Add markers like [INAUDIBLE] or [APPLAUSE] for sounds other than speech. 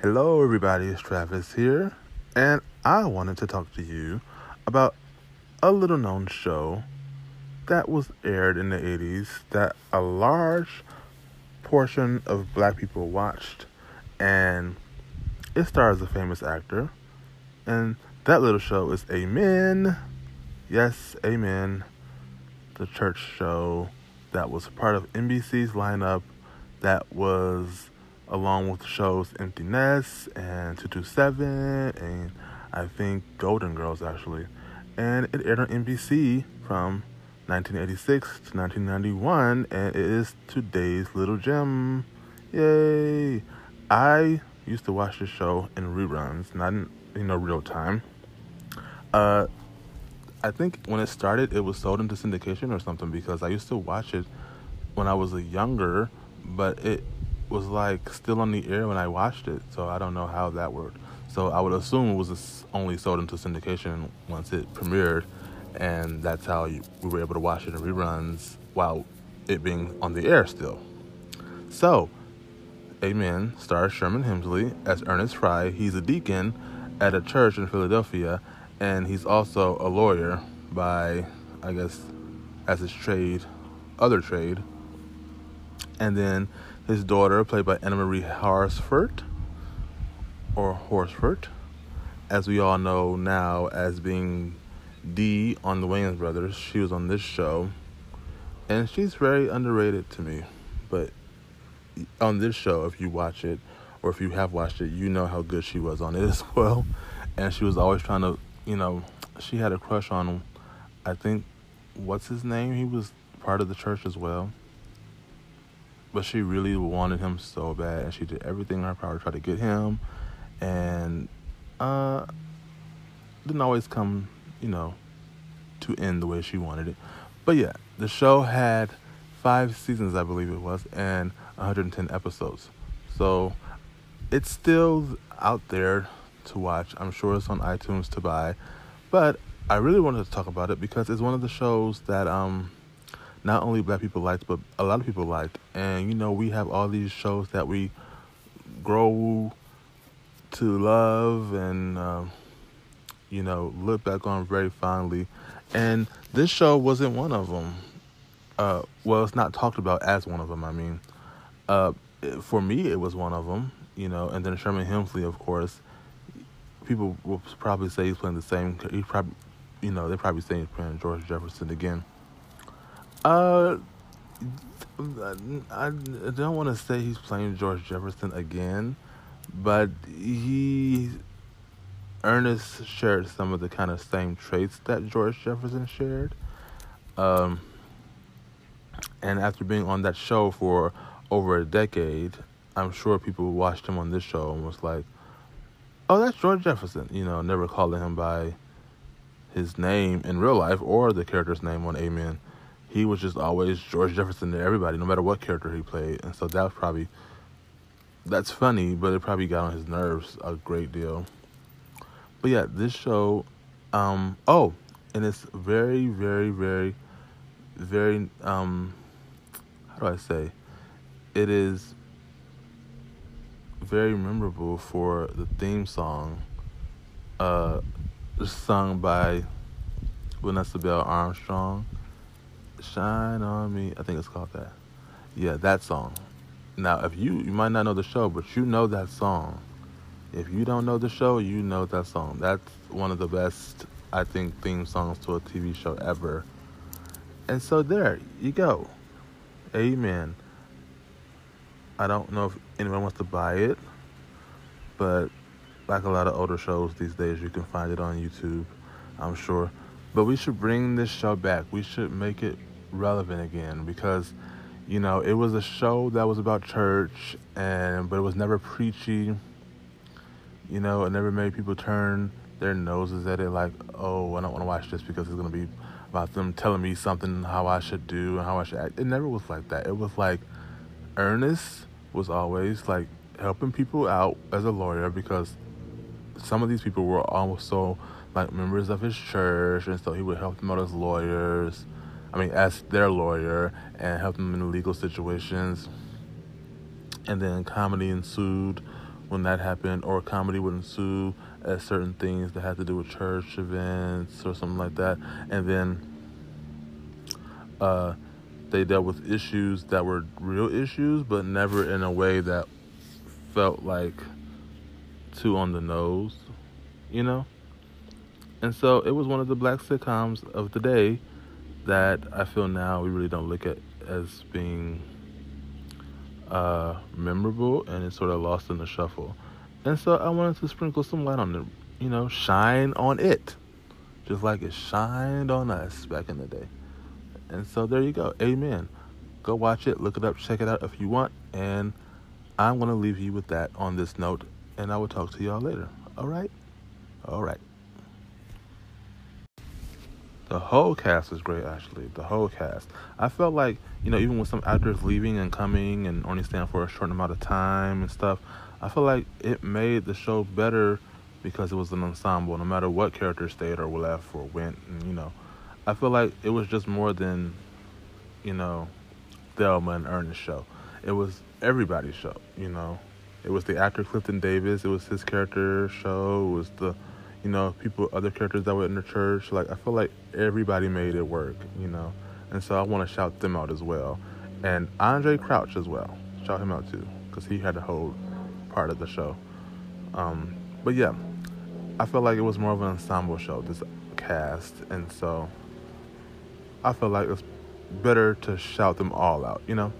Hello, everybody. It's Travis here, and I wanted to talk to you about a little known show that was aired in the 80s that a large portion of black people watched, and it stars a famous actor, and that little show is Amen. Yes, Amen. The church show that was part of NBC's lineup that was along with shows Empty Nest and 227 and I think Golden Girls actually. And it aired on NBC from 1986 to 1991 and it is today's little gem. Yay! I used to watch the show in reruns, not in you know real time. Uh I think when it started it was sold into syndication or something because I used to watch it when I was a younger, but it was like still on the air when I watched it, so I don't know how that worked. So I would assume it was only sold into syndication once it premiered, and that's how you, we were able to watch it in reruns while it being on the air still. So, Amen stars Sherman Hemsley as Ernest Frye. He's a deacon at a church in Philadelphia, and he's also a lawyer by, I guess, as his trade, other trade. And then his daughter, played by Anna Marie Horsford, or Horsford, as we all know now as being Dee on the Wayans Brothers. She was on this show, and she's very underrated to me. But on this show, if you watch it, or if you have watched it, you know how good she was on it [LAUGHS] as well. And she was always trying to, you know, she had a crush on, I think, what's his name? He was part of the church as well but she really wanted him so bad, and she did everything in her power to try to get him, and uh, didn't always come, you know, to end the way she wanted it. But yeah, the show had five seasons, I believe it was, and 110 episodes. So it's still out there to watch. I'm sure it's on iTunes to buy, but I really wanted to talk about it because it's one of the shows that um not only black people liked, but a lot of people liked. And you know, we have all these shows that we grow to love and uh, you know look back on very fondly. And this show wasn't one of them. Uh, well, it's not talked about as one of them. I mean, uh, for me, it was one of them. You know, and then Sherman Hemsley, of course. People will probably say he's playing the same. He probably, you know, they're probably say he's playing George Jefferson again. Uh, I, don't want to say he's playing George Jefferson again, but he Ernest shared some of the kind of same traits that George Jefferson shared. Um, and after being on that show for over a decade, I'm sure people watched him on this show and was like, "Oh, that's George Jefferson," you know, never calling him by his name in real life or the character's name on Amen he was just always George Jefferson to everybody, no matter what character he played. And so that was probably that's funny, but it probably got on his nerves a great deal. But yeah, this show, um, oh, and it's very, very, very, very, um, how do I say? It is very memorable for the theme song, uh, sung by Vanessa Bell Armstrong Shine on me. I think it's called that. Yeah, that song. Now, if you you might not know the show, but you know that song. If you don't know the show, you know that song. That's one of the best, I think, theme songs to a TV show ever. And so there you go. Amen. I don't know if anyone wants to buy it, but like a lot of older shows these days, you can find it on YouTube, I'm sure. But we should bring this show back. We should make it relevant again because you know it was a show that was about church and but it was never preachy you know it never made people turn their noses at it like oh i don't want to watch this because it's going to be about them telling me something how i should do and how i should act. It never was like that. It was like ernest was always like helping people out as a lawyer because some of these people were also like members of his church and so he would help them out as lawyers I mean, as their lawyer and help them in legal situations. And then comedy ensued when that happened, or comedy would ensue at certain things that had to do with church events or something like that, and then uh, they dealt with issues that were real issues, but never in a way that felt like too on the nose, you know. And so it was one of the black sitcoms of the day that I feel now we really don't look at as being uh, memorable and it's sort of lost in the shuffle. And so I wanted to sprinkle some light on it, you know, shine on it, just like it shined on us back in the day. And so there you go. Amen. Go watch it, look it up, check it out if you want. And I'm going to leave you with that on this note. And I will talk to y'all later. All right? All right. The whole cast was great, actually. The whole cast. I felt like, you know, even with some actors leaving and coming and only staying for a short amount of time and stuff, I feel like it made the show better because it was an ensemble. No matter what character stayed or left or went, and you know, I feel like it was just more than, you know, Thelma and Ernest show. It was everybody's show. You know, it was the actor Clifton Davis. It was his character show. It was the you know, people, other characters that were in the church. Like, I feel like everybody made it work, you know. And so I want to shout them out as well. And Andraé Crouch as well. Shout him out too, because he had a whole part of the show. Um, but yeah, I felt like it was more of an ensemble show, this cast. And so I feel like it's better to shout them all out, you know?